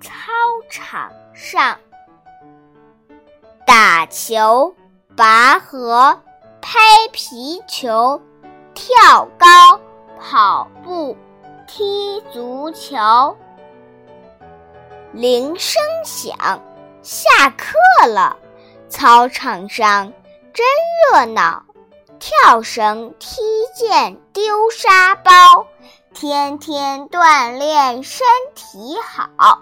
操场上。打球拔河拍皮球跳高跑步踢足球。铃声响下课了操场上真热闹跳绳踢毽丢沙包天天锻炼身体好。